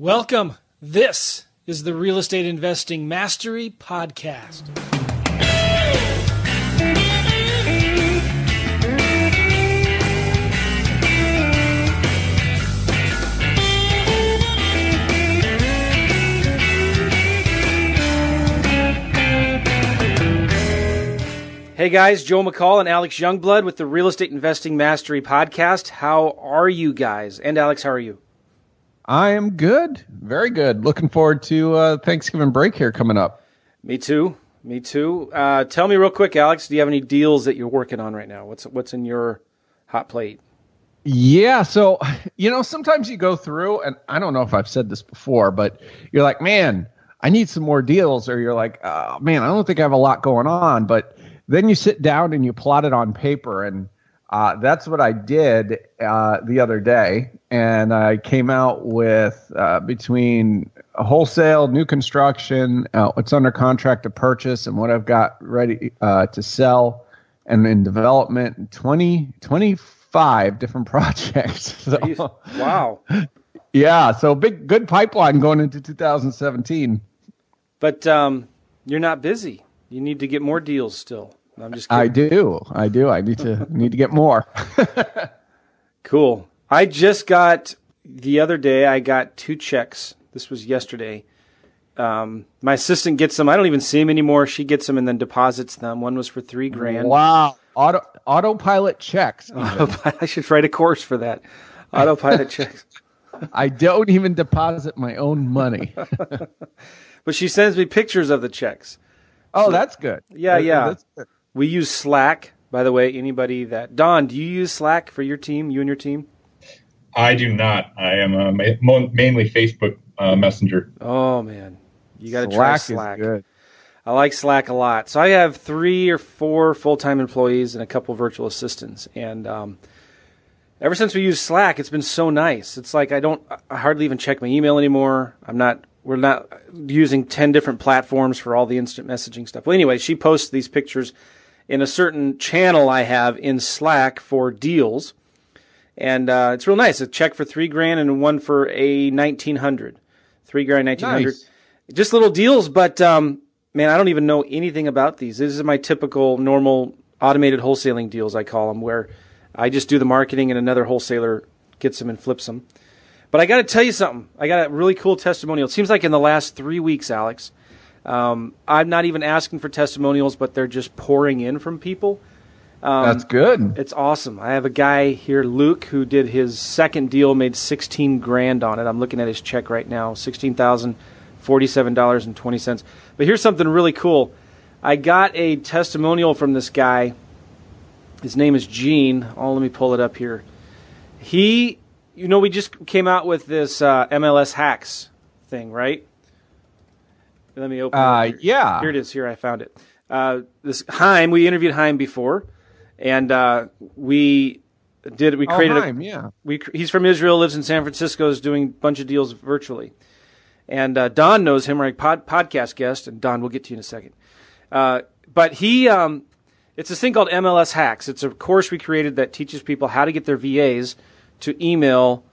Welcome. This is the Real Estate Investing Mastery Podcast. Hey guys, Joe McCall and Alex Joungblood with the Real Estate Investing Mastery Podcast. How are you guys? And Alex, how are you? I am good, very good. Looking forward to uh, Thanksgiving break here coming up. Me too. Me too. Uh, tell me real quick, Alex. Do you have any deals that you're working on right now? What's what's in your hot plate? Yeah, so you know, sometimes you go through, and I don't know if I've said this before, but you're like, man, I need some more deals, or you're like, oh, man, I don't think I have a lot going on, but then you sit down and you plot it on paper, and uh, that's what I did uh, the other day. And I came out with uh, between wholesale, new construction, uh, what's under contract to purchase, and what I've got ready uh, to sell, and in development, 20, 25 different projects. So, wow. Yeah, so big, good pipeline going into 2017. But um, you're not busy. You need to get more deals still. I'm just. Kidding. I do. I do. I need to need to get more. cool. I just got the other day. I got two checks. This was yesterday. Um, my assistant gets them. I don't even see them anymore. She gets them and then deposits them. One was for three grand. Wow. Auto autopilot checks. I should write a course for that. Autopilot checks. I don't even deposit my own money. but she sends me pictures of the checks. Oh, so, that's good. Yeah, that, yeah. Good. We use Slack, by the way. Anybody that Don, do you use Slack for your team? You and your team? I do not. I am a, mainly Facebook uh, Messenger. Oh man, you got to try Slack. I like Slack a lot. So I have three or four full-time employees and a couple virtual assistants, and um, ever since we use Slack, it's been so nice. It's like I don't, I hardly even check my email anymore. I'm not we're not using 10 different platforms for all the instant messaging stuff. Well, anyway, she posts these pictures in a certain channel I have in Slack for deals. And uh, it's real nice. A check for three grand and one for a 1900. Three grand, 1900. Nice. Just little deals, but um, man, I don't even know anything about these. This is my typical normal automated wholesaling deals, I call them, where I just do the marketing and another wholesaler gets them and flips them. But I got to tell you something. I got a really cool testimonial. It seems like in the last three weeks, Alex, um, I'm not even asking for testimonials, but they're just pouring in from people. Um, That's good. It's awesome. I have a guy here, Luke, who did his second deal, made 16 grand on it. I'm looking at his check right now, sixteen thousand forty-seven dollars and twenty cents. But here's something really cool. I got a testimonial from this guy. His name is Gene. Oh, let me pull it up here. He you know, we just came out with this uh, MLS hacks thing, right? Let me open. Uh, it. yeah. Here it is. Here I found it. Uh, this Heim. We interviewed Heim before, and uh, we did. We oh, created. Oh, Heim, a, yeah. We he's from Israel, lives in San Francisco, is doing a bunch of deals virtually, and uh, Don knows him, our pod, podcast guest, and Don, we'll get to you in a second. Uh, but he, um, it's this thing called MLS hacks. It's a course we created that teaches people how to get their VAs to email,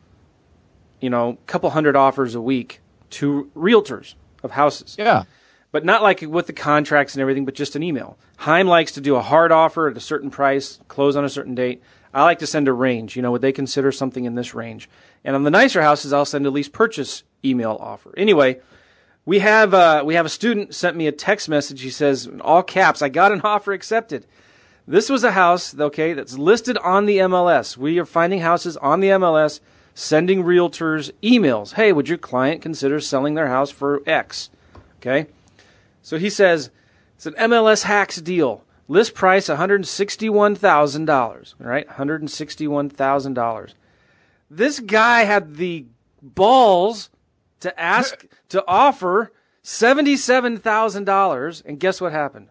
you know, a couple hundred offers a week to realtors of houses. Yeah. But not like with the contracts and everything, but just an email. Heim likes to do a hard offer at a certain price, close on a certain date. I like to send a range. You know, would they consider something in this range? And on the nicer houses, I'll send a lease purchase email offer. Anyway, we have uh, we have a student sent me a text message. He says in all caps, "I got an offer accepted." This was a house, okay, that's listed on the MLS. We are finding houses on the MLS, sending realtors emails. Hey, would your client consider selling their house for X? Okay. So he says it's an MLS hacks deal. List price $161,000. All right, $161,000. This guy had the balls to ask to offer $77,000 and guess what happened?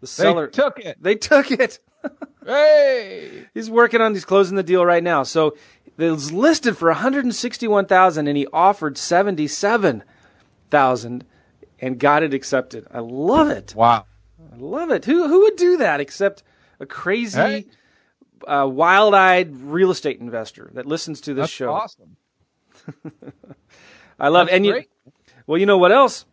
The seller they took it. They took it. hey, he's working on he's closing the deal right now. So it was listed for 161,000 and he offered 77,000 and got it accepted. I love it. Wow. I love it. Who who would do that except a crazy hey. uh, wild-eyed real estate investor that listens to this That's show? Awesome. I love That's and great. you. Well, you know what else?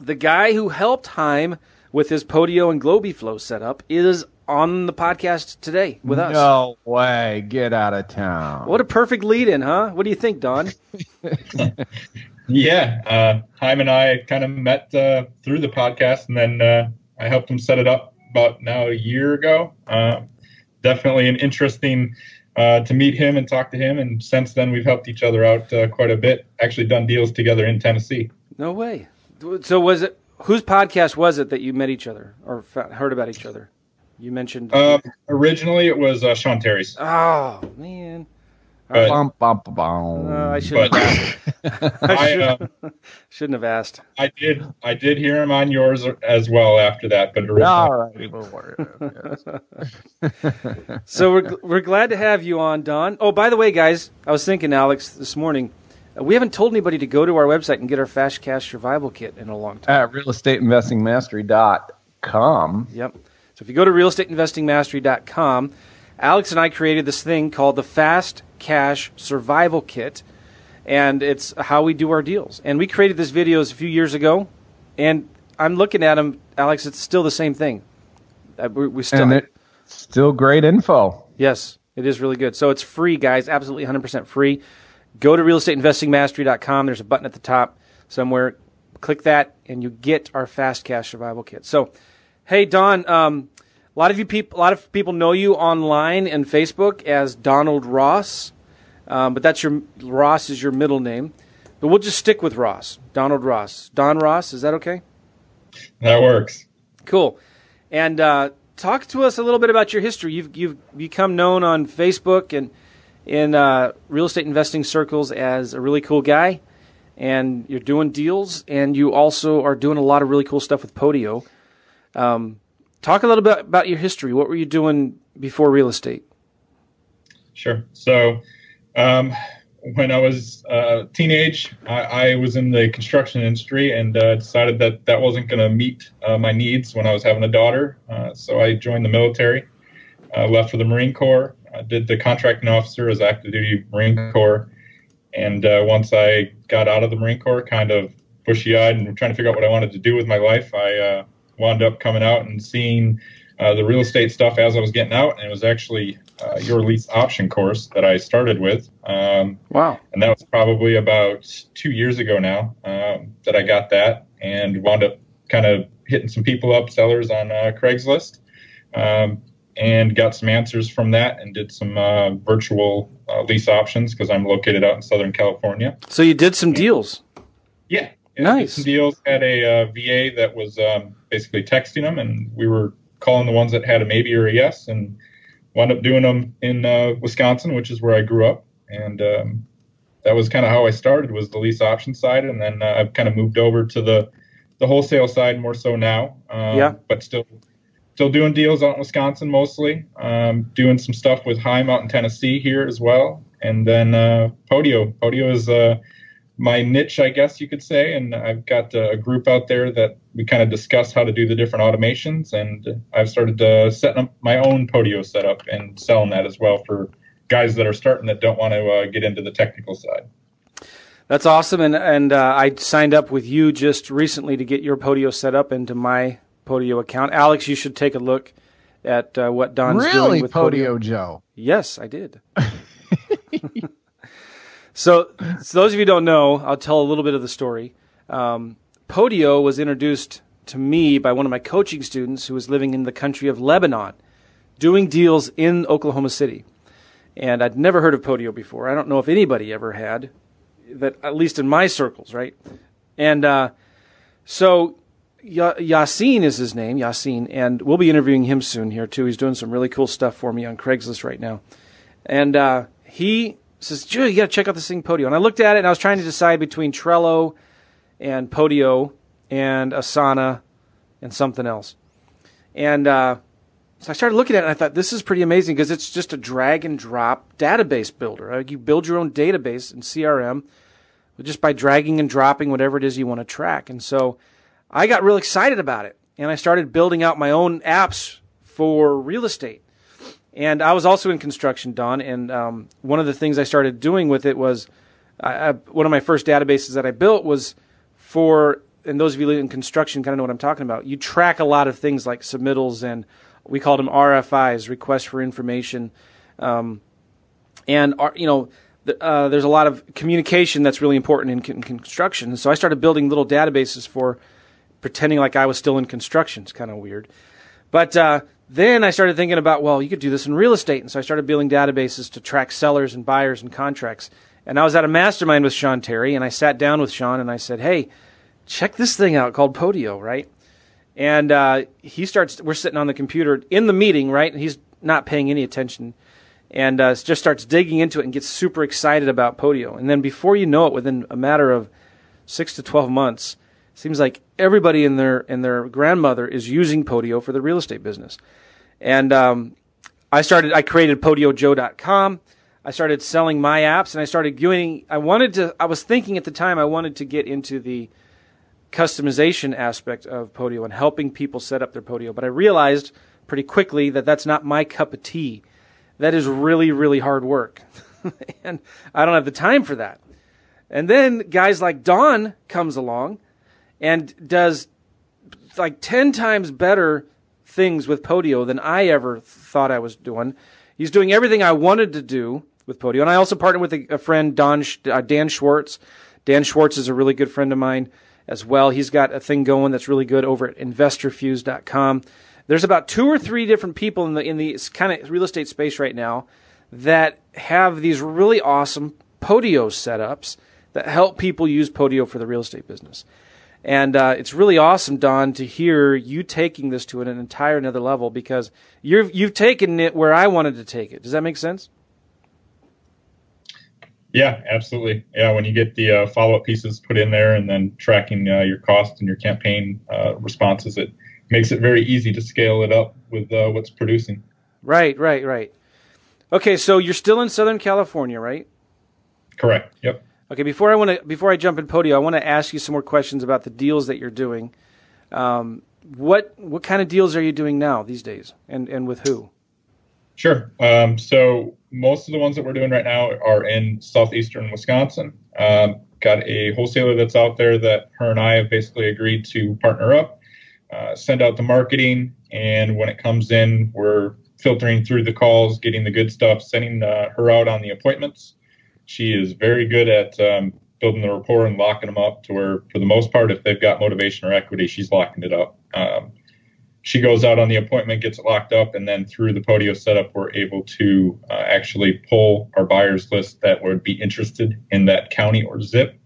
The guy who helped Heim with his Podio and Globiflow setup is on the podcast today with us. No way. Get out of town. What a perfect lead in, huh? What do you think, Don? yeah. Uh, Heim and I kind of met uh, through the podcast, and then uh, I helped him set it up about now a year ago. Uh, definitely an interesting uh, to meet him and talk to him. And since then, we've helped each other out uh, quite a bit. Actually, done deals together in Tennessee. No way. So was it whose podcast was it that you met each other or heard about each other? You mentioned um, originally it was uh, Sean Terry's. Oh man. But, bum, bum, bum, uh, I shouldn't but, have asked. I, should, uh, shouldn't have asked. I did. I did hear him on yours as well after that, but all right. so we're we're glad to have you on, Don. Oh, by the way, guys, I was thinking, Alex, this morning. Uh, we haven't told anybody to go to our website and get our Fast Cash Survival Kit in a long time. At realestateinvestingmastery.com. Yep. So if you go to realestateinvestingmastery.com, Alex and I created this thing called the Fast Cash Survival Kit, and it's how we do our deals. And we created this videos a few years ago, and I'm looking at them, Alex. It's still the same thing. Uh, we, we still and still great info. Yes, it is really good. So it's free, guys. Absolutely 100% free. Go to realestateinvestingmastery.com. There's a button at the top somewhere. Click that, and you get our Fast Cash Survival Kit. So Hey Don, um, a lot of you people, a lot of people know you online and Facebook as Donald Ross, um, but that's your Ross is your middle name. But we'll just stick with Ross, Donald Ross, Don Ross. Is that okay? That works. Cool. And uh, talk to us a little bit about your history. You've you've become known on Facebook and in uh, real estate investing circles as a really cool guy, and you're doing deals, and you also are doing a lot of really cool stuff with Podio. Um, talk a little bit about your history. What were you doing before real estate? Sure. So, um, when I was uh, teenage, I, I, was in the construction industry and uh, decided that that wasn't going to meet uh, my needs when I was having a daughter. Uh, so I joined the military, uh, left for the Marine Corps, I did the contracting officer as active duty Marine Corps, and uh, once I got out of the Marine Corps, kind of bushy eyed and trying to figure out what I wanted to do with my life, I wound up coming out and seeing uh, the real estate stuff as I was getting out, and it was actually uh, your lease option course that I started with. Um, wow! And that was probably about two years ago now um, that I got that, and wound up kind of hitting some people up, sellers on uh, Craigslist, um, and got some answers from that, and did some uh, virtual uh, lease options because I'm located out in Southern California. So you did some deals. Yeah, nice. Deals had a uh, VA that was um, basically texting them, and we were calling the ones that had a maybe or a yes, and wound up doing them in uh, Wisconsin, which is where I grew up, and um, that was kind of how I started was the lease option side, and then uh, I've kind of moved over to the the wholesale side more so now. Um, yeah. But still, still doing deals out in Wisconsin mostly. Um, doing some stuff with Heim out in Tennessee here as well, and then uh, Podio. Podio is uh, my niche, I guess you could say. And I've got a group out there that we kind of discuss how to do the different automations. And I've started uh, setting up my own Podio setup and selling that as well for guys that are starting that don't want to uh, get into the technical side. That's awesome. And, and uh, I signed up with you just recently to get your Podio set up into my Podio account. Alex, you should take a look at uh, what Don's really, doing with Podio, Podio Joe. Yes, I did. So, so those of you who don't know, I'll tell a little bit of the story. Um, Podio was introduced to me by one of my coaching students who was living in the country of Lebanon, doing deals in Oklahoma City. And I'd never heard of Podio before. I don't know if anybody ever had, that at least in my circles, right? And uh, so y- Yassine is his name, Yassine, and we'll be interviewing him soon here too. He's doing some really cool stuff for me on Craigslist right now. And uh, he says, Joe, you got to check out this thing, Podio. And I looked at it and I was trying to decide between Trello and Podio and Asana and something else. And uh, so I started looking at it and I thought, this is pretty amazing because it's just a drag and drop database builder. Like you build your own database in CRM just by dragging and dropping whatever it is you want to track. And so I got real excited about it. And I started building out my own apps for real estate. And I was also in construction, Don. And um, one of the things I started doing with it was I, I, one of my first databases that I built was for, and those of you in construction kind of know what I'm talking about. You track a lot of things like submittals and we called them RFIs, requests for information, um, and uh, you know. Uh, there's a lot of communication that's really important in, in construction. So I started building little databases for pretending like I was still in construction. It's kind of weird. But uh, then I started thinking about, well, you could do this in real estate. And so I started building databases to track sellers and buyers and contracts. And I was at a mastermind with Sean Terry, and I sat down with Sean and I said, hey, check this thing out called Podio, right? And uh, he starts, we're sitting on the computer in the meeting, right? And he's not paying any attention and uh, just starts digging into it and gets super excited about Podio. And then before you know it, within a matter of six to 12 months, Seems like everybody in their and their grandmother is using Podio for the real estate business. And um, I started. I created PodioJoe.com. I started selling my apps, and I started doing. I wanted to. I was thinking at the time I wanted to get into the customization aspect of Podio and helping people set up their Podio. But I realized pretty quickly that that's not my cup of tea. That is really, really hard work. and I don't have the time for that. And then guys like Don comes along and does like 10 times better things with Podio than I ever thought I was doing. He's doing everything I wanted to do with Podio. And I also partnered with a, a friend, Don, uh, Dan Schwartz. Dan Schwartz is a really good friend of mine as well. He's got a thing going that's really good over at investorfuse.com. There's about two or three different people in the in the kind of real estate space right now that have these really awesome Podio setups that help people use Podio for the real estate business. And uh, it's really awesome, Don, to hear you taking this to an entire another level because you've you've taken it where I wanted to take it. Does that make sense? Yeah, absolutely. Yeah, when you get the uh, follow up pieces put in there and then tracking uh, your cost and your campaign uh, responses, it makes it very easy to scale it up with uh, what's producing. Right, right, right. Okay, so you're still in Southern California, right? Correct. Yep. Okay, before I want to before I jump in Podio, I want to ask you some more questions about the deals that you're doing. Um, what what kind of deals are you doing now these days, and and with who? Sure. Um, so most of the ones that we're doing right now are in southeastern Wisconsin. Um, got a wholesaler that's out there that her and I have basically agreed to partner up, uh, send out the marketing, and when it comes in, we're filtering through the calls, getting the good stuff, sending uh, her out on the appointments she is very good at um, building the rapport and locking them up to where, for the most part, if they've got motivation or equity, she's locking it up. Um, she goes out on the appointment, gets it locked up, and then through the Podio setup, we're able to uh, actually pull our buyers list that would be interested in that county or zip,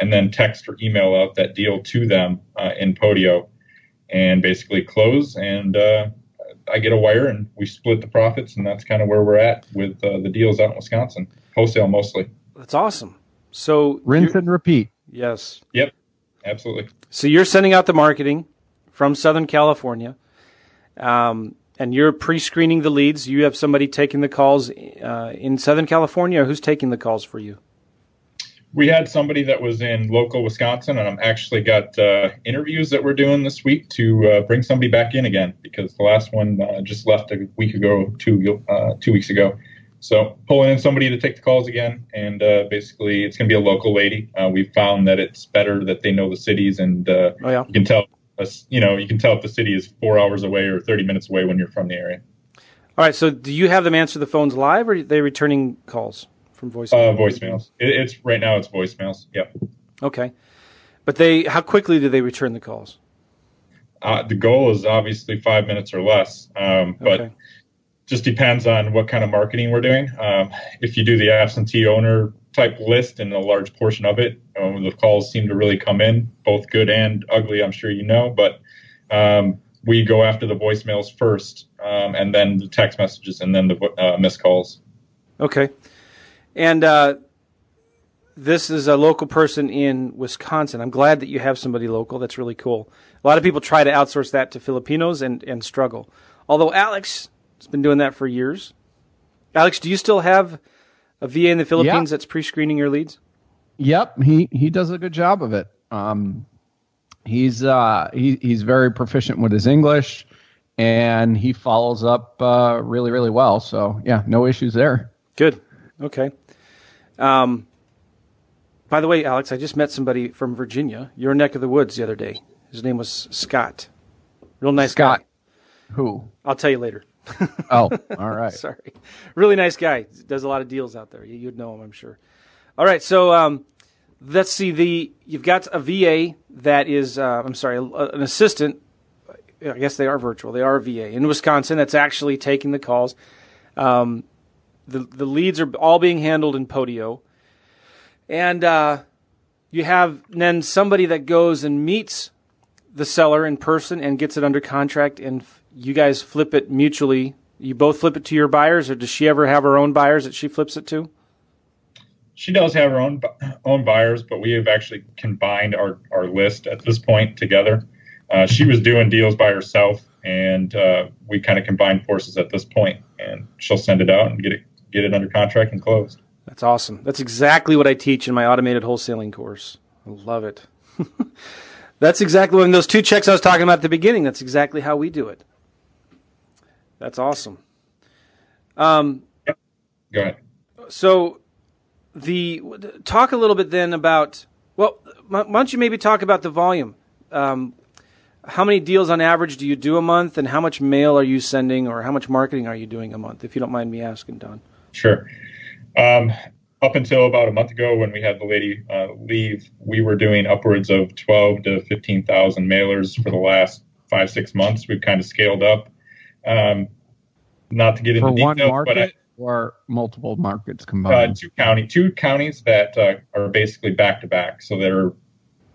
and then text or email out that deal to them uh, in Podio, and basically close. And uh, I get a wire, and we split the profits, and that's kind of where we're at with uh, the deals out in Wisconsin wholesale mostly. That's awesome. So rinse and repeat. Yes. Yep. Absolutely. So you're sending out the marketing from Southern California, um, and you're pre-screening the leads. You have somebody taking the calls uh, in Southern California. Who's taking the calls for you? We had somebody that was in local Wisconsin, and I'm actually got uh, interviews that we're doing this week to uh, bring somebody back in again because the last one uh, just left a week ago, two uh, two weeks ago. So pulling in somebody to take the calls again, and uh, basically it's going to be a local lady. Uh, we've found that it's better that they know the cities, and uh, oh, yeah. you can tell, us, you know, you can tell if the city is four hours away or 30 minutes away when you're from the area. All right. So do you have them answer the phones live, or are they returning calls from voicemails? Uh, voicemails. It, it's right now. It's voicemails. Yep. Okay. But they, how quickly do they return the calls? Uh, the goal is obviously five minutes or less, um, but. Okay just depends on what kind of marketing we're doing. Um, if you do the absentee owner type list and a large portion of it, um, the calls seem to really come in, both good and ugly. I'm sure you know, but um, we go after the voicemails first, um, and then the text messages, and then the uh, missed calls. Okay, and uh, this is a local person in Wisconsin. I'm glad that you have somebody local. That's really cool. A lot of people try to outsource that to Filipinos and and struggle. Although Alex it's been doing that for years. Alex, do you still have a VA in the Philippines that's pre-screening your leads? Yep, he he does a good job of it. Um, he's uh, he, he's very proficient with his English, and he follows up uh, really really well. So yeah, no issues there. Good. Okay. Um, by the way, Alex, I just met somebody from Virginia, your neck of the woods, the other day. His name was Scott. Real nice Scott. guy. Who? I'll tell you later. oh, all right. Sorry. Really nice guy. Does a lot of deals out there. You'd know him, I'm sure. All right. So um, let's see. The you've got a VA that is. Uh, I'm sorry, an assistant. I guess they are virtual. They are a VA in Wisconsin that's actually taking the calls. Um, the the leads are all being handled in Podio, and uh, you have then somebody that goes and meets the seller in person and gets it under contract, and you guys flip it mutually. You both flip it to your buyers, or does she ever have her own buyers that she flips it to? She does have her own own buyers, but we have actually combined our, our list at this point together. Uh, she was doing deals by herself, and uh, we kind of combined forces at this point, and she'll send it out and get it get it under contract and closed. That's awesome. That's exactly what I teach in my automated wholesaling course. I love it. That's exactly of those two checks I was talking about at the beginning. That's exactly how we do it. That's awesome. Um, Go ahead. So, the talk a little bit then about. Well, why don't you maybe talk about the volume? Um, how many deals on average do you do a month, and how much mail are you sending, or how much marketing are you doing a month? If you don't mind me asking, Don. Sure. Um, up until about a month ago when we had the lady uh, leave, we were doing upwards of 12 to 15,000 mailers for the last five, six months. We've kind of scaled up. Um, not to get into for details, one market but I, or multiple markets uh, combined. two county, two counties that uh, are basically back to back. So they're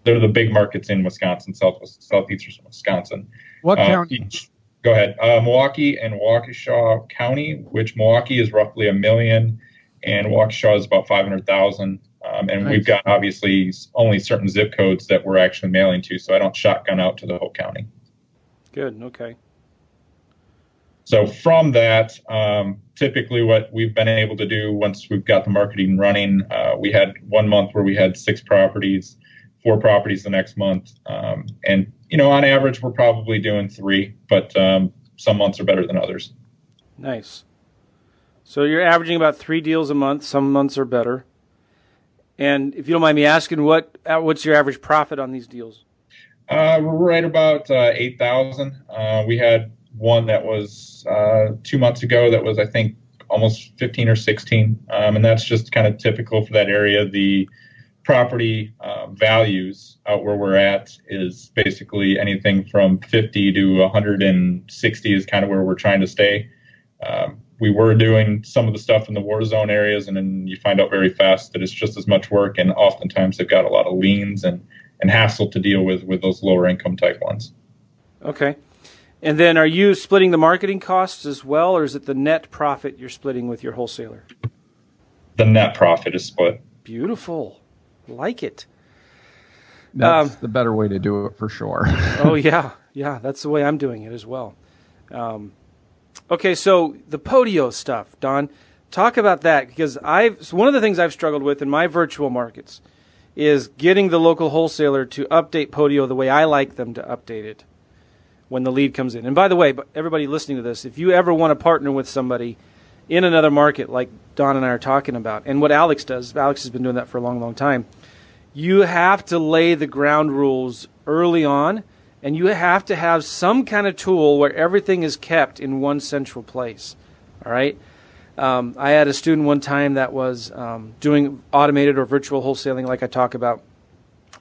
they're the big markets in Wisconsin, south southeastern Wisconsin. what Uh, county? each- go ahead. Uh, Milwaukee and Waukesha County, which Milwaukee is roughly a million, and Waukesha is about five hundred thousand. Um, and Nice. we've got obviously only certain zip codes that we're actually mailing to, so I don't shotgun out to the whole county. Good. Okay. So from that, um, typically what we've been able to do once we've got the marketing running, uh, we had one month where we had six properties, four properties the next month, um, and you know on average we're probably doing three, but um, some months are better than others. Nice. So you're averaging about three deals a month. Some months are better. And if you don't mind me asking, what uh, what's your average profit on these deals? Uh, we're right about uh, eight thousand. Uh, we had one that was uh, two months ago that was I think almost fifteen or sixteen, um, and that's just kind of typical for that area. The property uh, values out where we're at is basically anything from 50 to 160 is kind of where we're trying to stay. Um, we were doing some of the stuff in the war zone areas, and then you find out very fast that it's just as much work, and oftentimes they've got a lot of liens and and hassle to deal with with those lower income type ones. Okay. And then are you splitting the marketing costs as well, or is it the net profit you're splitting with your wholesaler? The net profit is split. Beautiful. Like it. That's um, the better way to do it for sure. oh yeah, yeah. That's the way I'm doing it as well. Um, okay, so the Podio stuff, Don. Talk about that because I've so one of the things I've struggled with in my virtual markets is getting the local wholesaler to update Podio the way I like them to update it when the lead comes in. And by the way, everybody listening to this, if you ever want to partner with somebody in another market like Don and I are talking about, and what Alex does, Alex has been doing that for a long, long time. You have to lay the ground rules early on, and you have to have some kind of tool where everything is kept in one central place. All right. Um, I had a student one time that was um, doing automated or virtual wholesaling, like I talk about,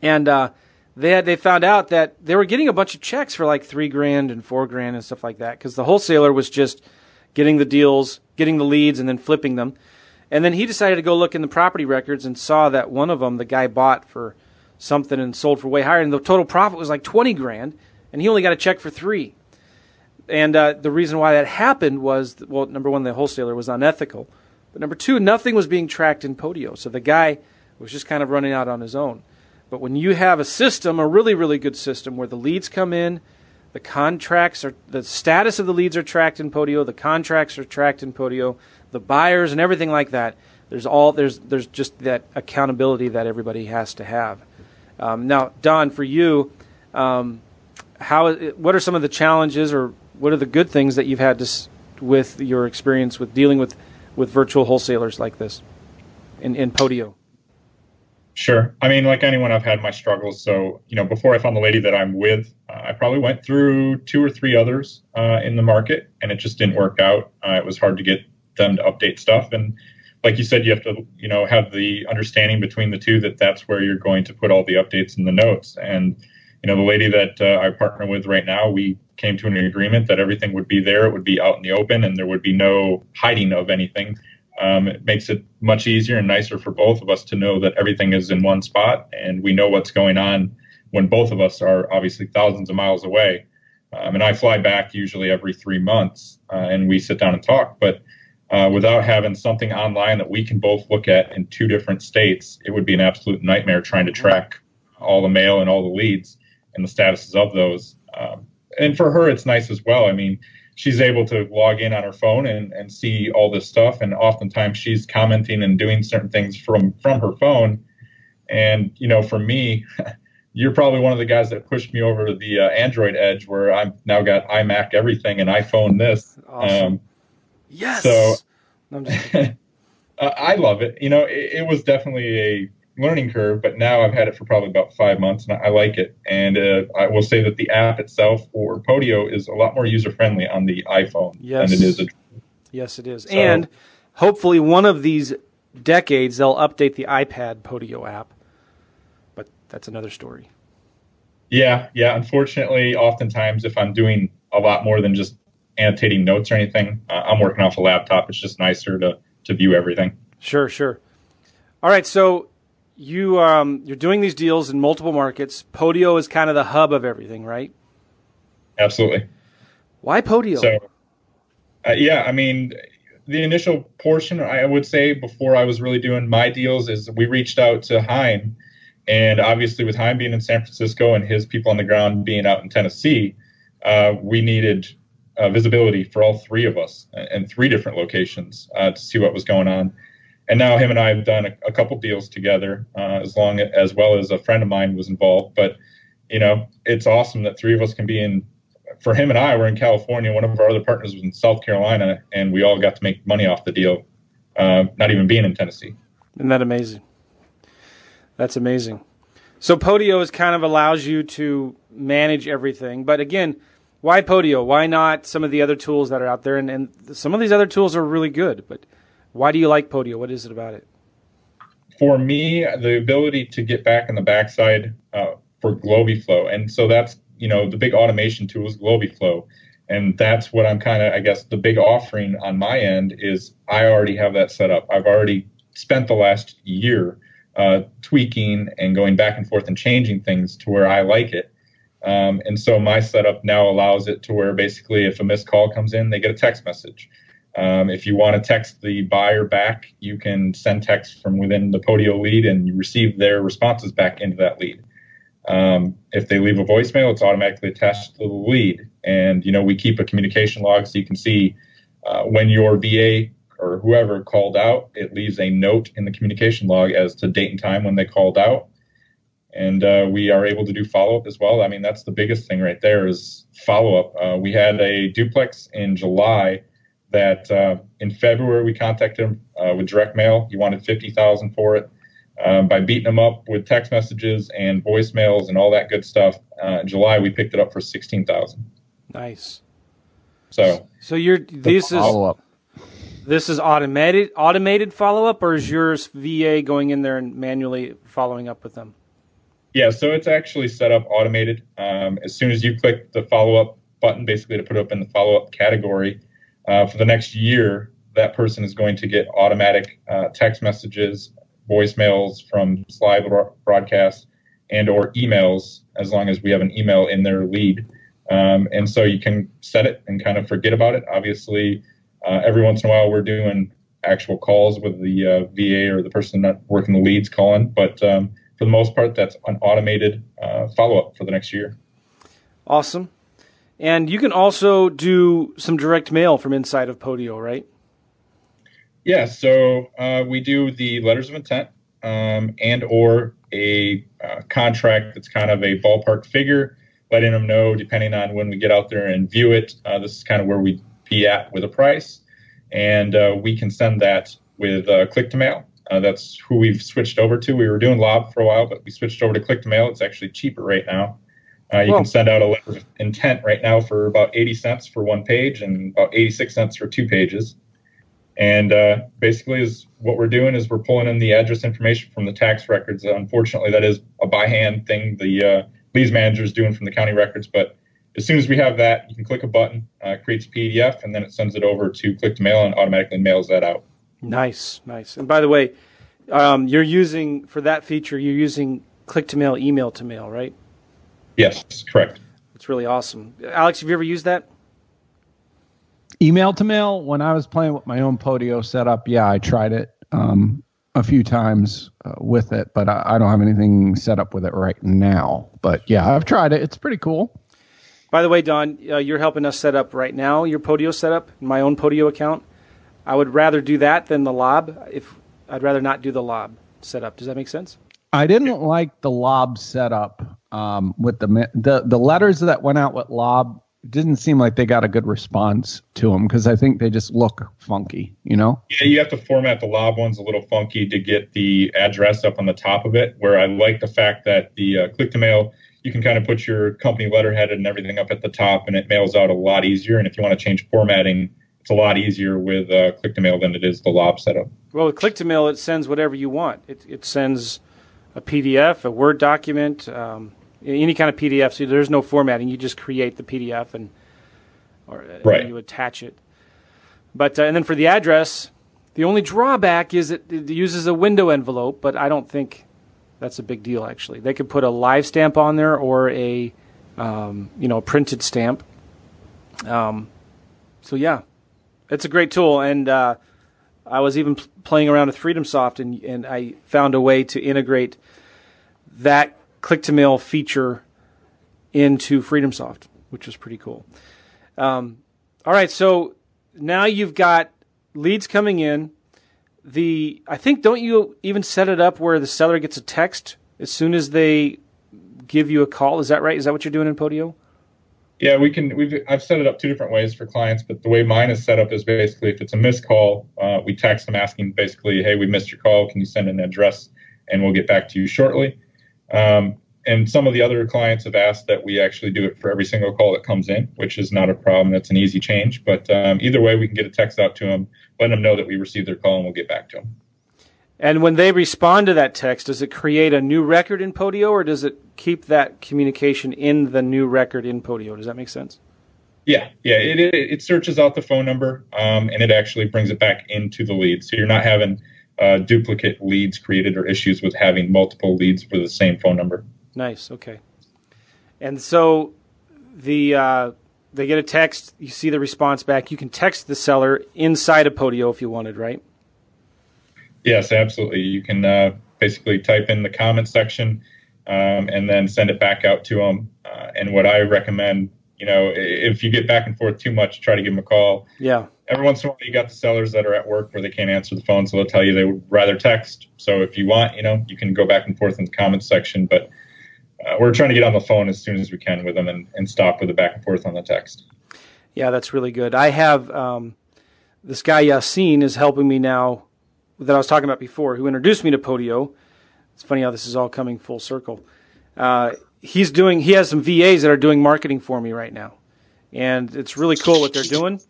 and uh, they had they found out that they were getting a bunch of checks for like three grand and four grand and stuff like that because the wholesaler was just getting the deals, getting the leads, and then flipping them. And then he decided to go look in the property records and saw that one of them the guy bought for something and sold for way higher, and the total profit was like twenty grand, and he only got a check for three. And uh, the reason why that happened was, well, number one, the wholesaler was unethical, but number two, nothing was being tracked in Podio, so the guy was just kind of running out on his own. But when you have a system, a really, really good system, where the leads come in, the contracts are, the status of the leads are tracked in Podio, the contracts are tracked in Podio, the buyers and everything like that. There's all there's there's just that accountability that everybody has to have. Um, now, Don, for you, um, how what are some of the challenges or what are the good things that you've had to, with your experience with dealing with with virtual wholesalers like this in in Podio? Sure. I mean, like anyone, I've had my struggles. So, you know, before I found the lady that I'm with, I probably went through two or three others uh, in the market, and it just didn't work out. Uh, it was hard to get them to update stuff, and like you said, you have to, you know, have the understanding between the two that that's where you're going to put all the updates in the notes. And, you know, the lady that uh, I partner with right now, we came to an agreement that everything would be there, it would be out in the open, and there would be no hiding of anything. Um, it makes it much easier and nicer for both of us to know that everything is in one spot and we know what's going on when both of us are obviously thousands of miles away. Um, and I fly back usually every three months uh, and we sit down and talk. But uh, without having something online that we can both look at in two different states, it would be an absolute nightmare trying to track all the mail and all the leads and the statuses of those. Um, and for her, it's nice as well. I mean, she's able to log in on her phone and, and see all this stuff. And oftentimes she's commenting and doing certain things from, from her phone. And, you know, for me, you're probably one of the guys that pushed me over to the uh, Android edge where I've now got iMac everything and iPhone this. Awesome. Um, yes. So I love it. You know, it, it was definitely a learning curve, but now I've had it for probably about five months and I like it. And uh, I will say that the app itself or Podio is a lot more user friendly on the iPhone yes. than it is. A- yes, it is. So, and hopefully, one of these decades, they'll update the iPad Podio app. That's another story. Yeah, yeah. Unfortunately, oftentimes, if I'm doing a lot more than just annotating notes or anything, uh, I'm working off a laptop. It's just nicer to to view everything. Sure, sure. All right, so you um, you're doing these deals in multiple markets. Podio is kind of the hub of everything, right? Absolutely. Why Podio? So, uh, yeah, I mean, the initial portion, I would say, before I was really doing my deals, is we reached out to Hein, and obviously with Hein being in San Francisco and his people on the ground being out in Tennessee, uh, we needed uh, visibility for all three of us and three different locations uh, to see what was going on and now him and I have done a, a couple deals together, uh, as long as well as a friend of mine was involved. But you know, it's awesome that three of us can be in. For him and I, we're in California. One of our other partners was in South Carolina, and we all got to make money off the deal, uh, not even being in Tennessee. Isn't that amazing? That's amazing. So Podio is kind of allows you to manage everything, but again, why Podio? Why not some of the other tools that are out there? And, and some of these other tools are really good, but why do you like Podio? What is it about it? For me, the ability to get back in the backside uh, for Globiflow, and so that's you know the big automation tool is Globiflow, and that's what I'm kind of I guess the big offering on my end is I already have that set up. I've already spent the last year uh, tweaking and going back and forth and changing things to where I like it. Um, and so my setup now allows it to where basically if a missed call comes in, they get a text message. Um, if you want to text the buyer back, you can send text from within the Podio lead and you receive their responses back into that lead. Um, if they leave a voicemail, it's automatically attached to the lead. And, you know, we keep a communication log so you can see uh, when your VA or whoever called out, it leaves a note in the communication log as to date and time when they called out. And uh, we are able to do follow up as well. I mean, that's the biggest thing right there is follow up. Uh, we had a duplex in July that uh, in February we contacted him uh, with direct mail. He wanted fifty thousand for it. Um, by beating him up with text messages and voicemails and all that good stuff, uh, in July we picked it up for sixteen thousand. Nice. So, so you're this is this is automated automated follow up, or is yours VA going in there and manually following up with them? Yeah, so it's actually set up automated. Um, as soon as you click the follow up button, basically to put up in the follow up category, uh, for the next year, that person is going to get automatic uh, text messages, voicemails from Sly broadcast, and or emails as long as we have an email in their lead. Um, and so you can set it and kind of forget about it. Obviously, uh, every once in a while we're doing actual calls with the uh, VA or the person not working the leads calling, but um, for the most part, that's an automated uh, follow up for the next year. Awesome. And you can also do some direct mail from inside of Podio, right? Yeah, so uh, we do the letters of intent um, and or a uh, contract that's kind of a ballpark figure, letting them know, depending on when we get out there and view it, uh, this is kind of where we be at with a price. And uh, we can send that with uh, Click2Mail. Uh, that's who we've switched over to. We were doing Lob for a while, but we switched over to Click2Mail. It's actually cheaper right now. Uh, you can send out a letter of intent right now for about 80 cents for one page and about 86 cents for two pages. And uh, basically, is what we're doing is we're pulling in the address information from the tax records. Unfortunately, that is a by hand thing the uh, leads manager is doing from the county records. But as soon as we have that, you can click a button, uh, creates a PDF, and then it sends it over to Click2Mail and automatically mails that out. Nice, nice. And by the way, um, you're using for that feature, you're using Click2Mail, email to mail, right? Yes, correct. It's really awesome. Alex, have you ever used that? Email to mail. When I was playing with my own Podio setup, yeah, I tried it um, a few times uh, with it, but I, I, don't have anything set up with it right now. But yeah, I've tried it. It's pretty cool. By the way, Don, uh, you're helping us set up right now your Podio setup, my own Podio account. I would rather do that than the lob. If I'd rather not do the lob setup. Does that make sense? I didn't like the lob setup um, with the the the letters that went out with lob didn't seem like they got a good response to them because I think they just look funky, you know? Yeah, you have to format the lob ones a little funky to get the address up on the top of it. Where I like the fact that the uh, Click2Mail, you can kind of put your company letterhead and everything up at the top, and it mails out a lot easier. And if you want to change formatting, it's a lot easier with uh, Click2Mail than it is the lob setup. Well, with Click2Mail, it sends whatever you want. It, it sends a PDF, a Word document. Um, any kind of PDF. So there's no formatting. You just create the PDF and or uh, right. and you attach it. But uh, and then for the address, the only drawback is it, it uses a window envelope, but I don't think that's a big deal. Actually, they could put a live stamp on there or a um, you know printed stamp. Um, so yeah, it's a great tool, and uh, I was even p- playing around with FreedomSoft, and and I found a way to integrate that Click2Mail feature into FreedomSoft, which was pretty cool. Um, all right, so now you've got leads coming in. The I think don't you even set it up where the seller gets a text as soon as they give you a call? Is that right? Is that what you're doing in Podio? Yeah, we can. We've I've set it up two different ways for clients, but the way mine is set up is basically if it's a missed call, uh, we text them asking basically, "Hey, we missed your call. Can you send an address, and we'll get back to you shortly." Um, and some of the other clients have asked that we actually do it for every single call that comes in, which is not a problem. That's an easy change. But um, either way, we can get a text out to them, let them know that we received their call, and we'll get back to them. And when they respond to that text, does it create a new record in Podio, or does it keep that communication in the new record in Podio? Does that make sense? Yeah, yeah. It it, it searches out the phone number, um, and it actually brings it back into the lead. So you're not having uh, duplicate leads created or issues with having multiple leads for the same phone number. Nice. Okay. And so the uh, they get a text. You see the response back. You can text the seller inside of Podio if you wanted, right? Yes, absolutely. You can uh, basically type in the comment section um, and then send it back out to them. Uh, and what I recommend, you know, if you get back and forth too much, try to give them a call. Yeah. Every once in a while, you got the sellers that are at work where they can't answer the phone, so they'll tell you they would rather text. So if you want, you know, you can go back and forth in the comment section, but uh, we're trying to get on the phone as soon as we can with them and, and stop with the back and forth on the text. Yeah, that's really good. I have um, this guy Yassine is helping me now that I was talking about before, who introduced me to Podio. It's funny how this is all coming full circle. Uh, he's doing. He has some VAs that are doing marketing for me right now, and it's really cool what they're doing.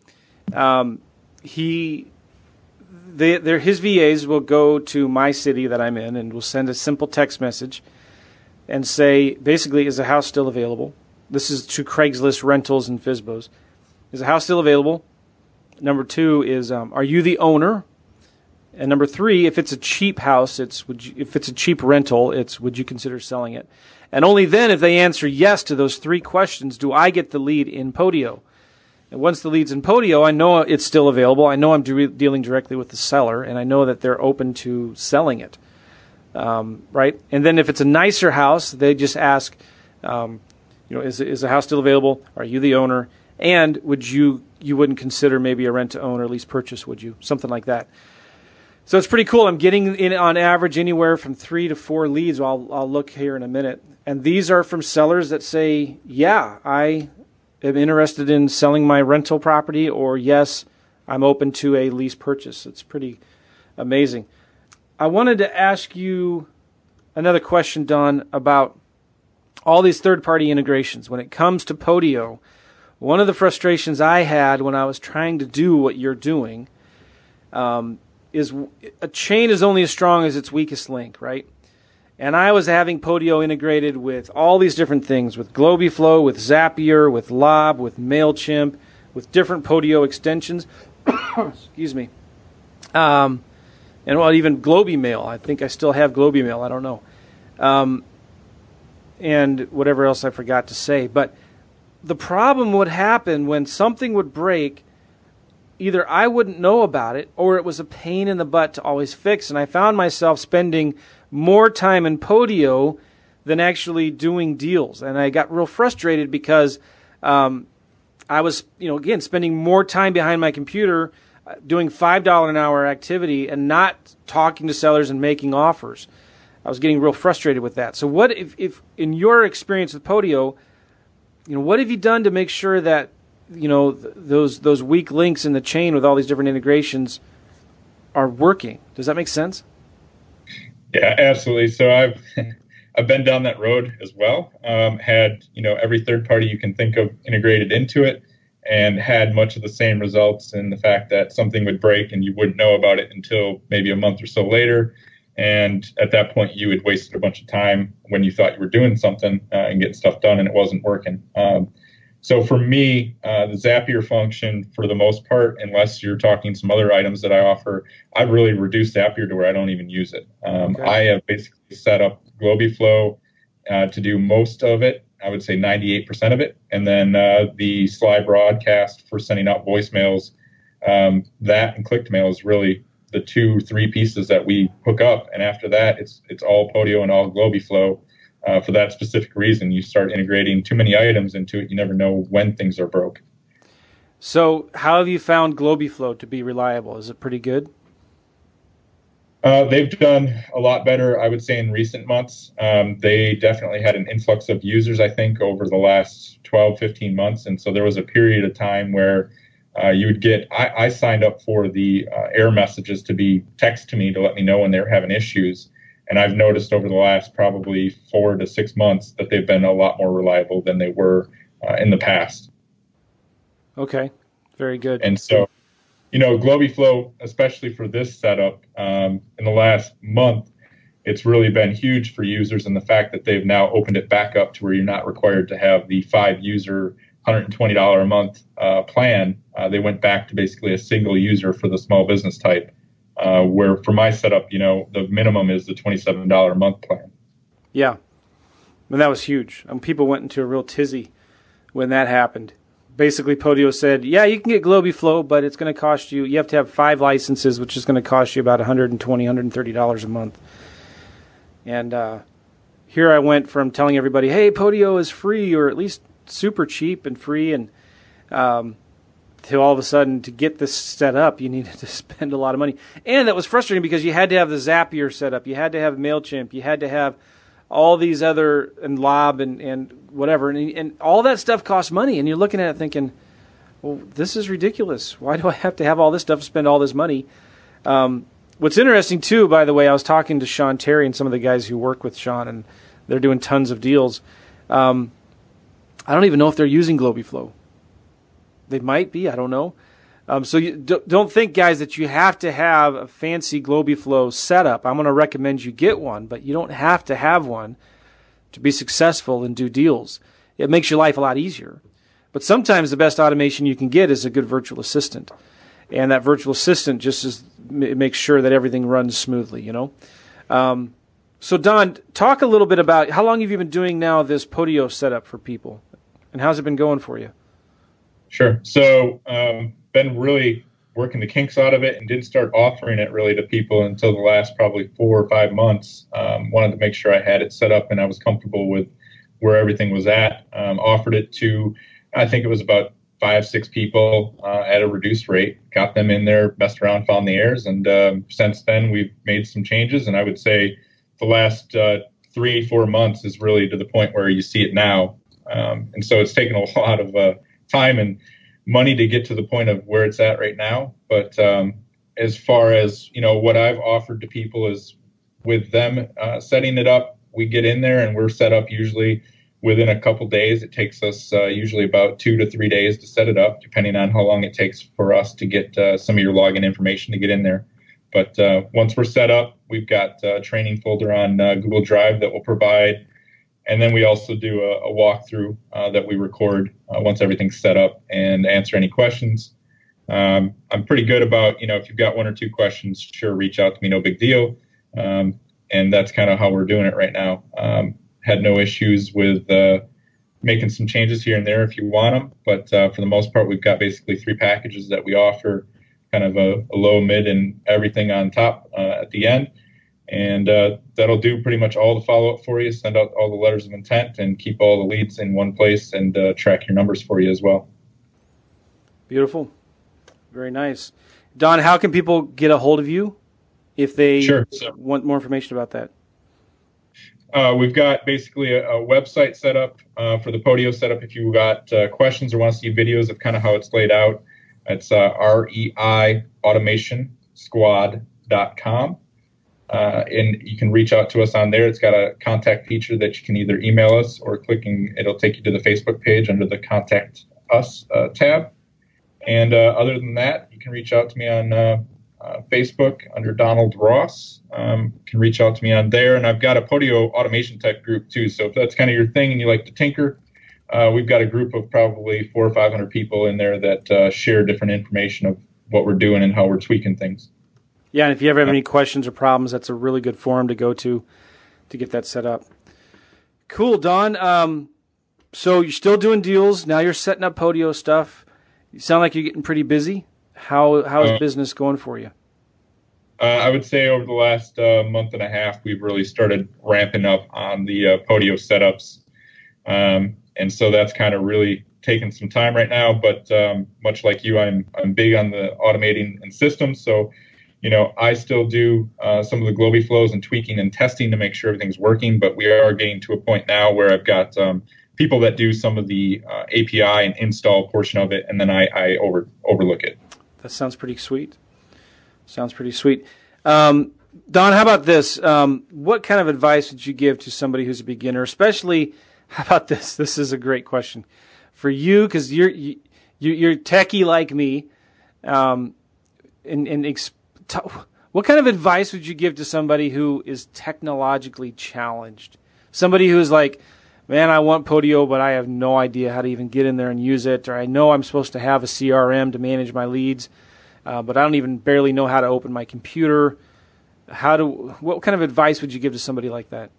Um, he, they, his VAs will go to my city that I'm in and will send a simple text message and say, basically, is the house still available? This is to Craigslist rentals and FSBOs. Is the house still available? Number two is, um, are you the owner? And number three, if it's a cheap house, it's would you, if it's a cheap rental, it's would you consider selling it? And only then, if they answer yes to those three questions, do I get the lead in Podio. And once the lead's in Podio, I know it's still available. I know I'm de- dealing directly with the seller, and I know that they're open to selling it um, right? And then if it's a nicer house, they just ask, um, you know, is is the house still available? Are you the owner? And would you you wouldn't consider maybe a rent to own or lease purchase? Would you something like that? So it's pretty cool. I'm getting in on average anywhere from three to four leads. I'll I'll look here in a minute, and these are from sellers that say, yeah, I am interested in selling my rental property, or yes, I'm open to a lease purchase. It's pretty amazing. I wanted to ask you another question, Don, about all these third party integrations. When it comes to Podio, one of the frustrations I had when I was trying to do what you're doing um, is a chain is only as strong as its weakest link, right? And I was having Podio integrated with all these different things with GlobiFlow, with Zapier, with Lob, with MailChimp, with different Podio extensions. Excuse me. Um, and well, even GlobiMail. I think I still have GlobiMail. I don't know. Um, and whatever else I forgot to say. But the problem would happen when something would break. Either I wouldn't know about it, or it was a pain in the butt to always fix. And I found myself spending more time in Podio than actually doing deals. And I got real frustrated because um, I was, you know, again, spending more time behind my computer doing $5 an hour activity and not talking to sellers and making offers. I was getting real frustrated with that. So, what if, if in your experience with Podio, you know, what have you done to make sure that you know th- those those weak links in the chain with all these different integrations are working? Does that make sense? Yeah, absolutely. So I've I've been down that road as well. Um, had you know every third party you can think of integrated into it, and had much of the same results in the fact that something would break and you wouldn't know about it until maybe a month or so later. And at that point, you had wasted a bunch of time when you thought you were doing something uh, and getting stuff done, and it wasn't working. Um, so for me, uh, the Zapier function, for the most part, unless you're talking some other items that I offer, I've really reduced Zapier to where I don't even use it. Um, okay. I have basically set up GlobiFlow uh, to do most of it. I would say 98% of it, and then uh, the Slybroadcast for sending out voicemails. Um, that and ClickMail is really the two, three pieces that we hook up, and after that, it's it's all Podio and all GlobiFlow uh, for that specific reason. You start integrating too many items into it, you never know when things are broke. So, how have you found GlobiFlow to be reliable? Is it pretty good? Uh, they've done a lot better, I would say, in recent months. Um, they definitely had an influx of users, I think, over the last 12, 15 months. And so there was a period of time where uh, you would get, I, I, signed up for the uh, error messages to be text to me to let me know when they were having issues. And I've noticed over the last probably four to six months that they've been a lot more reliable than they were uh, in the past. Okay, very good. And so, you know, GlobiFlow, especially for this setup, um, in the last month, it's really been huge for users and the fact that they've now opened it back up to where you're not required to have the five user $120 a month uh, plan. Uh, they went back to basically a single user for the small business type uh, where for my setup, you know, the minimum is the $27 a month plan. Yeah. And that was huge. Um, people went into a real tizzy when that happened. Basically, Podio said, yeah, you can get GlobiFlow, but it's going to cost you, you have to have five licenses, which is going to cost you about $120, $130 a month. And uh, here I went from telling everybody, hey, Podio is free or at least super cheap and free. And um, to all of a sudden to get this set up, you needed to spend a lot of money, and that was frustrating because you had to have the Zapier set up, you had to have Mailchimp, you had to have all these other and Lob and and whatever, and and all that stuff costs money, and you're looking at it thinking, well, this is ridiculous. Why do I have to have all this stuff spend all this money? Um, what's interesting too, by the way, I was talking to Sean Terry and some of the guys who work with Sean, and they're doing tons of deals. Um, I don't even know if they're using GlobiFlow. They might be. I don't know. Um, so you don't think, guys, that you have to have a fancy GlobiFlow setup. I'm going to recommend you get one, but you don't have to have one to be successful and do deals. It makes your life a lot easier. But sometimes the best automation you can get is a good virtual assistant, and that virtual assistant just is, makes sure that everything runs smoothly. You know. Um, so Don, talk a little bit about how long have you been doing now this Podio setup for people, and how's it been going for you? Sure. So, um, been really working the kinks out of it and didn't start offering it really to people until the last probably four or five months. Um, wanted to make sure I had it set up and I was comfortable with where everything was at. Um, offered it to, I think it was about five, six people uh, at a reduced rate. Got them in there, messed around, found the errors, and um, since then we've made some changes. And I would say the last uh, three, four months is really to the point where you see it now. Um, and so it's taken a lot of uh, time and money to get to the point of where it's at right now. But um, as far as you know, what I've offered to people is with them uh, setting it up. We get in there and we're set up usually within a couple days. It takes us uh, usually about two to three days to set it up, depending on how long it takes for us to get uh, some of your login information to get in there. But uh, once we're set up, we've got a training folder on uh, Google Drive that will provide. And then we also do a, a walkthrough uh, that we record uh, once everything's set up and answer any questions. Um, I'm pretty good about, you know, if you've got one or two questions, sure, reach out to me, no big deal. Um, and that's kind of how we're doing it right now. Um, had no issues with uh, making some changes here and there if you want them, but uh, for the most part, we've got basically three packages that we offer kind of a, a low, mid, and everything on top uh, at the end. And uh, that'll do pretty much all the follow up for you, send out all the letters of intent, and keep all the leads in one place and uh, track your numbers for you as well. Beautiful. Very nice. Don, how can people get a hold of you if they sure. so, want more information about that? Uh, we've got basically a, a website set up uh, for the Podio setup. If you've got uh, questions or want to see videos of kind of how it's laid out, it's uh, REI Automation Squad.com. Uh, and you can reach out to us on there. It's got a contact feature that you can either email us or clicking, it'll take you to the Facebook page under the Contact Us uh, tab. And uh, other than that, you can reach out to me on uh, uh, Facebook under Donald Ross. Um, you can reach out to me on there. And I've got a Podio Automation Tech group too. So if that's kind of your thing and you like to tinker, uh, we've got a group of probably four or 500 people in there that share different information of what we're doing and how we're tweaking things. Yeah, and if you ever have any questions or problems, that's a really good forum to go to to get that set up. Cool, Don. Um, so you're still doing deals. Now you're setting up Podio stuff. You sound like you're getting pretty busy. How how's uh, business going for you? Uh, I would say over the last uh, month and a half, we've really started ramping up on the uh, Podio setups, um, and so that's kind of really taking some time right now. But um, much like you, I'm I'm big on the automating and systems. So you know, I still do uh, some of the GlobiFlows and tweaking and testing to make sure everything's working. But we are getting to a point now where I've got um, people that do some of the uh, API and install portion of it, and then I, I over overlook it. That sounds pretty sweet. Sounds pretty sweet. Um, Don, how about this? Um, what kind of advice would you give to somebody who's a beginner, especially? How about this? This is a great question for you because you're you, you're techie like me, um, and and what kind of advice would you give to somebody who is technologically challenged? Somebody who is like, man, I want Podio, but I have no idea how to even get in there and use it, or I know I'm supposed to have a CRM to manage my leads, uh, but I don't even barely know how to open my computer. How do? What kind of advice would you give to somebody like that?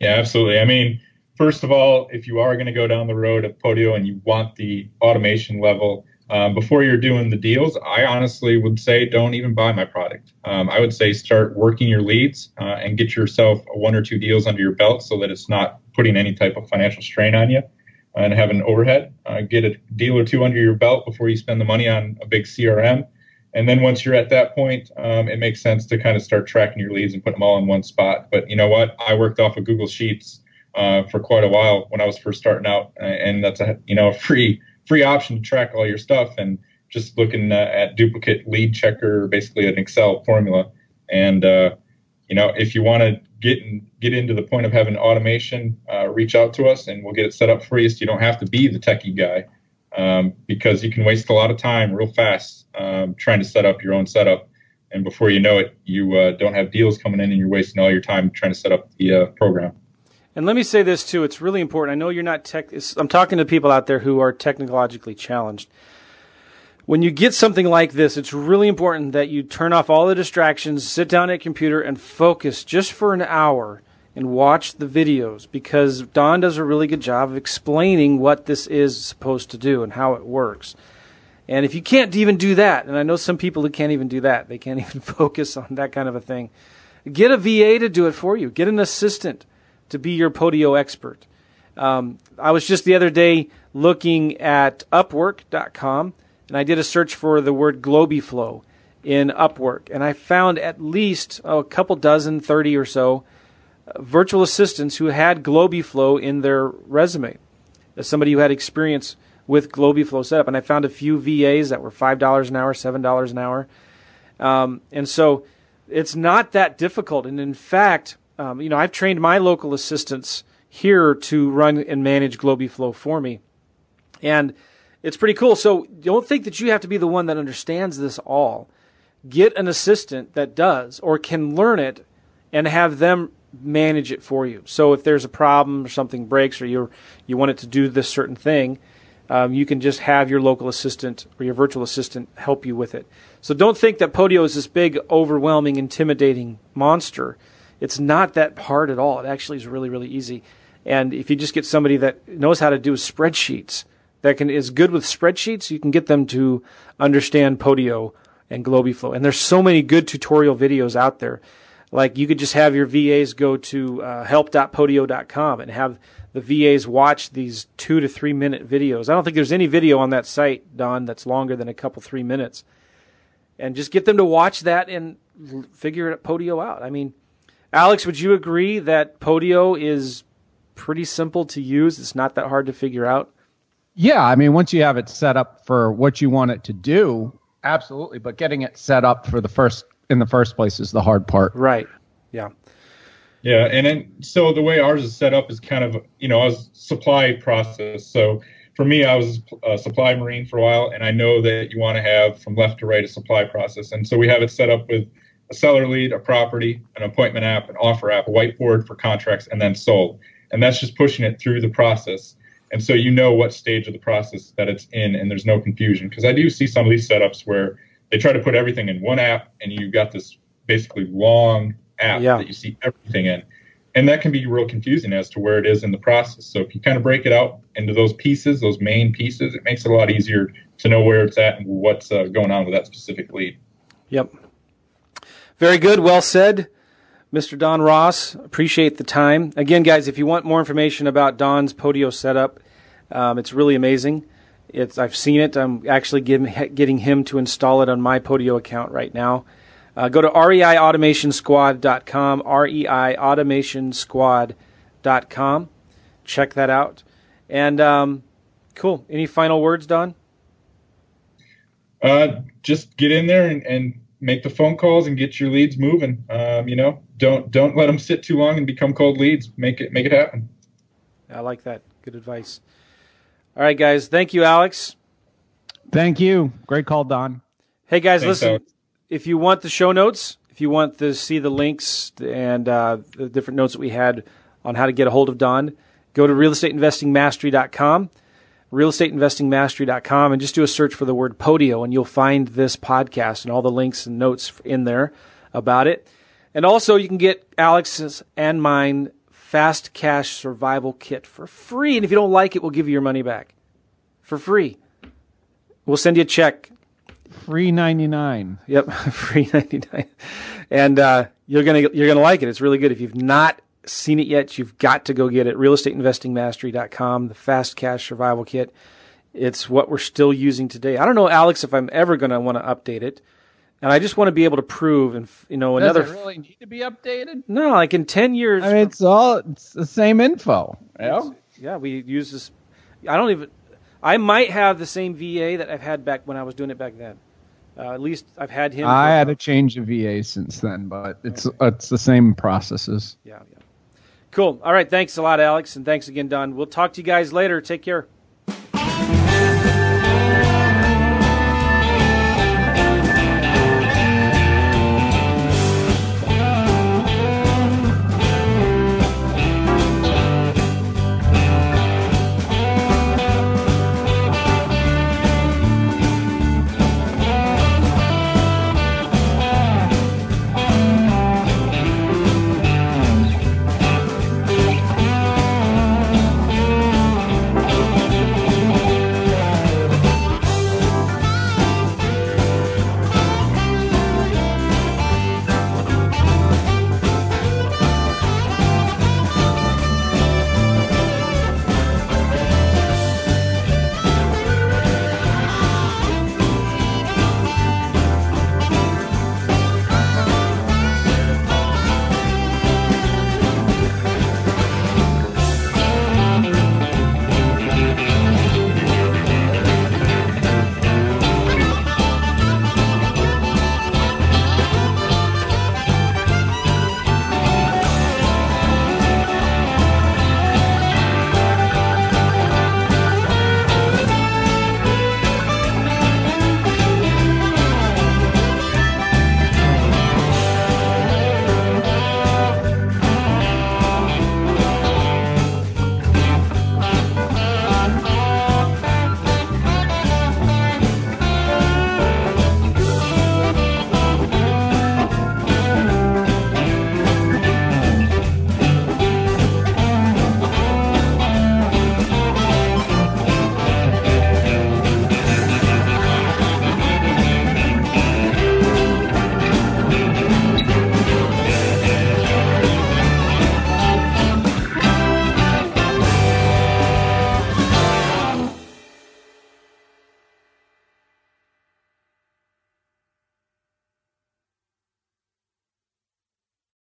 Yeah, absolutely. I mean, first of all, if you are going to go down the road of Podio and you want the automation level, um, before you're doing the deals, I honestly would say don't even buy my product. Um, I would say start working your leads uh, and get yourself one or two deals under your belt so that it's not putting any type of financial strain on you and have an overhead. Uh, get a deal or two under your belt before you spend the money on a big CRM. And then once you're at that point, um, it makes sense to kind of start tracking your leads and put them all in one spot. But you know what? I worked off of Google Sheets uh, for quite a while when I was first starting out, and that's a you know a free free option to track all your stuff and just looking uh, at duplicate lead checker, basically an Excel formula. And uh, you know, if you want to get in, get into the point of having automation, uh, reach out to us and we'll get it set up for you. So you don't have to be the techie guy um, because you can waste a lot of time real fast um, trying to set up your own setup. And before you know it, you uh, don't have deals coming in and you're wasting all your time trying to set up the uh, program. And let me say this too: it's really important. I know you're not tech. I'm talking to people out there who are technologically challenged. When you get something like this, it's really important that you turn off all the distractions, sit down at computer, and focus just for an hour and watch the videos because Don does a really good job of explaining what this is supposed to do and how it works. And if you can't even do that, and I know some people who can't even do that, they can't even focus on that kind of a thing, get a VA to do it for you. Get an assistant to be your Podio expert. Um, I was just the other day looking at Upwork.com and I did a search for the word Globiflow in Upwork, and I found at least oh, a couple dozen, 30 or so, uh, virtual assistants who had Globiflow in their resume as somebody who had experience with Globi setup. And I found a few VAs that were $5 an hour, $7 an hour. Um, and so it's not that difficult. And in fact, um, you know, I've trained my local assistants here to run and manage Globiflow for me. And it's pretty cool. So don't think that you have to be the one that understands this all. Get an assistant that does or can learn it and have them manage it for you. So if there's a problem or something breaks or you you want it to do this certain thing, um, you can just have your local assistant or your virtual assistant help you with it. So don't think that Podio is this big, overwhelming, intimidating monster. It's not that hard at all. It actually is really, really easy. And if you just get somebody that knows how to do spreadsheets, that can is good with spreadsheets, you can get them to understand Podio and Globiflow. And there's so many good tutorial videos out there. Like you could just have your VAs go to uh, help.podio.com and have the VAs watch these two to three minute videos. I don't think there's any video on that site, Don, that's longer than a couple three minutes. And just get them to watch that and figure Podio out. I mean, Alex, would you agree that Podio is pretty simple to use? It's not that hard to figure out. Yeah, I mean, once you have it set up for what you want it to do, absolutely. But getting it set up for the first in the first place is the hard part. Right. Yeah. Yeah, and then so the way ours is set up is kind of you know a supply process. So for me, I was a supply marine for a while, and I know that you want to have from left to right a supply process, and so we have it set up with a seller lead, a property, an appointment app, an offer app, a whiteboard for contracts, and then sold. And that's just pushing it through the process. And so you know what stage of the process that it's in, and there's no confusion. Because I do see some of these setups where they try to put everything in one app, and you've got this basically long app yeah. that you see everything in. And that can be real confusing as to where it is in the process. So if you kind of break it out into those pieces, those main pieces, it makes it a lot easier to know where it's at and what's uh, going on with that specific lead. Yep. Very good. Well said, Mr. Don Ross. Appreciate the time. Again, guys, if you want more information about Don's Podio setup, um, it's really amazing. It's I've seen it. I'm actually getting, getting him to install it on my Podio account right now. Uh, go to reiautomationsquad.com, reiautomationsquad.com. Check that out. And um, cool. Any final words, Don? Uh, just get in there and, and, make the phone calls and get your leads moving. Um, you know, don't don't let them sit too long and become cold leads. Make it make it happen. I like that. Good advice. All right, guys. Thank you, Alex. Thank you. Great call, Don. Hey, guys, Thanks, listen. Alex if you want the show notes, if you want to see the links and uh, the different notes that we had on how to get a hold of Don, go to realestateinvestingmastery.com, realestateinvestingmastery.com, and just do a search for the word Podio, and you'll find this podcast and all the links and notes in there about it. And also, you can get Alex's and mine fast cash survival kit for free. And if you don't like it, we'll give you your money back for free. We'll send you a check Free ninety nine. Yep, free ninety nine, and uh, you're gonna you're gonna like it. It's really good. If you've not seen it yet, you've got to go get it. RealEstateInvestingMastery.com, the Fast Cash Survival Kit. It's what we're still using today. I don't know, Alex, if I'm ever going to want to update it, and I just want to be able to prove, and you know, Does another. Does it really need to be updated? No, like in ten years. I mean, it's all it's the same info. Yeah, yeah. We use this. I don't even. I might have the same VA that I've had back when I was doing it back then. Uh, at least I've had him. I had a change of VA since then, but it's okay. it's the same processes. Yeah, yeah. Cool. All right. Thanks a lot, Alex, and thanks again, Don. We'll talk to you guys later. Take care.